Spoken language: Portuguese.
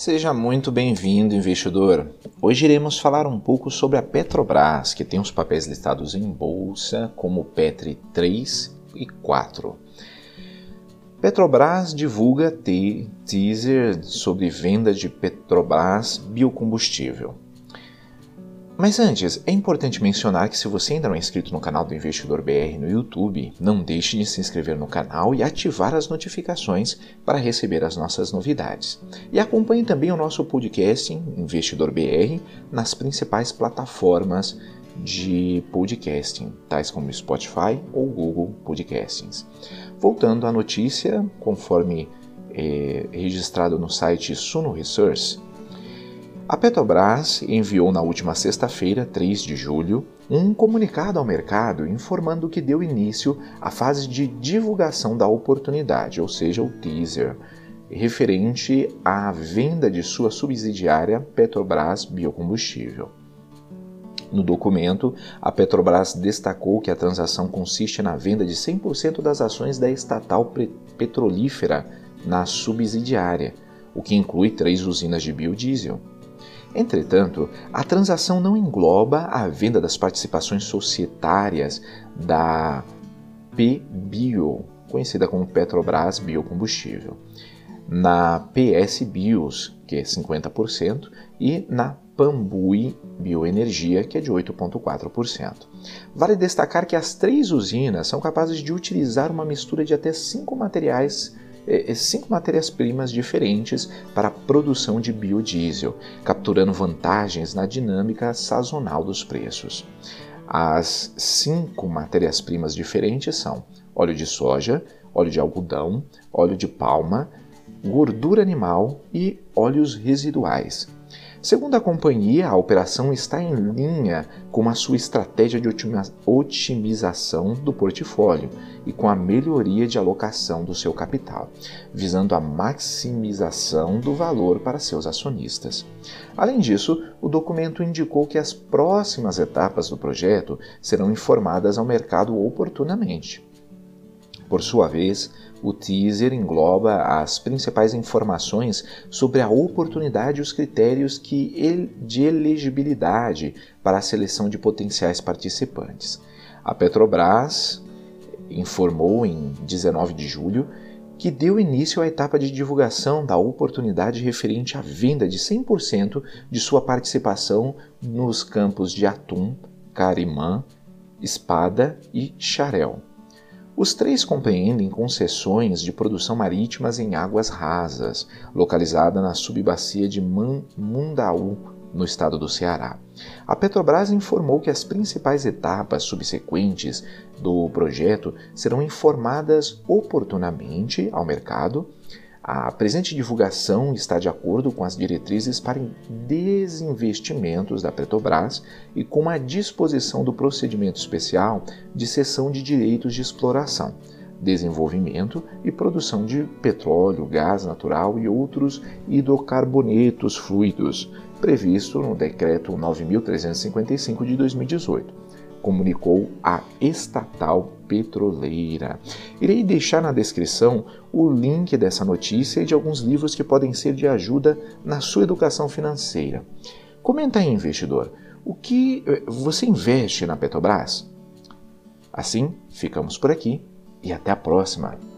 Seja muito bem-vindo, investidor. Hoje iremos falar um pouco sobre a Petrobras, que tem os papéis listados em bolsa como Petri 3 e 4. Petrobras divulga teaser sobre venda de Petrobras biocombustível. Mas antes, é importante mencionar que se você ainda não é inscrito no canal do Investidor BR no YouTube, não deixe de se inscrever no canal e ativar as notificações para receber as nossas novidades. E acompanhe também o nosso podcast Investidor BR nas principais plataformas de podcasting, tais como Spotify ou Google Podcastings. Voltando à notícia, conforme é, registrado no site Suno Research, a Petrobras enviou na última sexta-feira, 3 de julho, um comunicado ao mercado informando que deu início à fase de divulgação da oportunidade, ou seja, o teaser, referente à venda de sua subsidiária Petrobras Biocombustível. No documento, a Petrobras destacou que a transação consiste na venda de 100% das ações da estatal petrolífera na subsidiária, o que inclui três usinas de biodiesel. Entretanto, a transação não engloba a venda das participações societárias da PBio, conhecida como Petrobras Biocombustível, na PS Bios, que é 50%, e na Pambui Bioenergia, que é de 8,4%. Vale destacar que as três usinas são capazes de utilizar uma mistura de até cinco materiais cinco matérias-primas diferentes para a produção de biodiesel, capturando vantagens na dinâmica sazonal dos preços. As cinco matérias-primas diferentes são óleo de soja, óleo de algodão, óleo de palma, gordura animal e óleos residuais. Segundo a companhia, a operação está em linha com a sua estratégia de otimização do portfólio e com a melhoria de alocação do seu capital, visando a maximização do valor para seus acionistas. Além disso, o documento indicou que as próximas etapas do projeto serão informadas ao mercado oportunamente. Por sua vez, o teaser engloba as principais informações sobre a oportunidade e os critérios que de elegibilidade para a seleção de potenciais participantes. A Petrobras informou em 19 de julho que deu início à etapa de divulgação da oportunidade referente à venda de 100% de sua participação nos campos de Atum, Carimã, Espada e Xarel. Os três compreendem concessões de produção marítimas em águas rasas, localizada na subbacia de Mundaú, no estado do Ceará. A Petrobras informou que as principais etapas subsequentes do projeto serão informadas oportunamente ao mercado a presente divulgação está de acordo com as diretrizes para desinvestimentos da Petrobras e com a disposição do procedimento especial de cessão de direitos de exploração, desenvolvimento e produção de petróleo, gás natural e outros hidrocarbonetos fluidos, previsto no Decreto 9355 de 2018 comunicou a estatal petroleira. Irei deixar na descrição o link dessa notícia e de alguns livros que podem ser de ajuda na sua educação financeira. Comenta aí, investidor, o que eh, você investe na Petrobras? Assim, ficamos por aqui e até a próxima.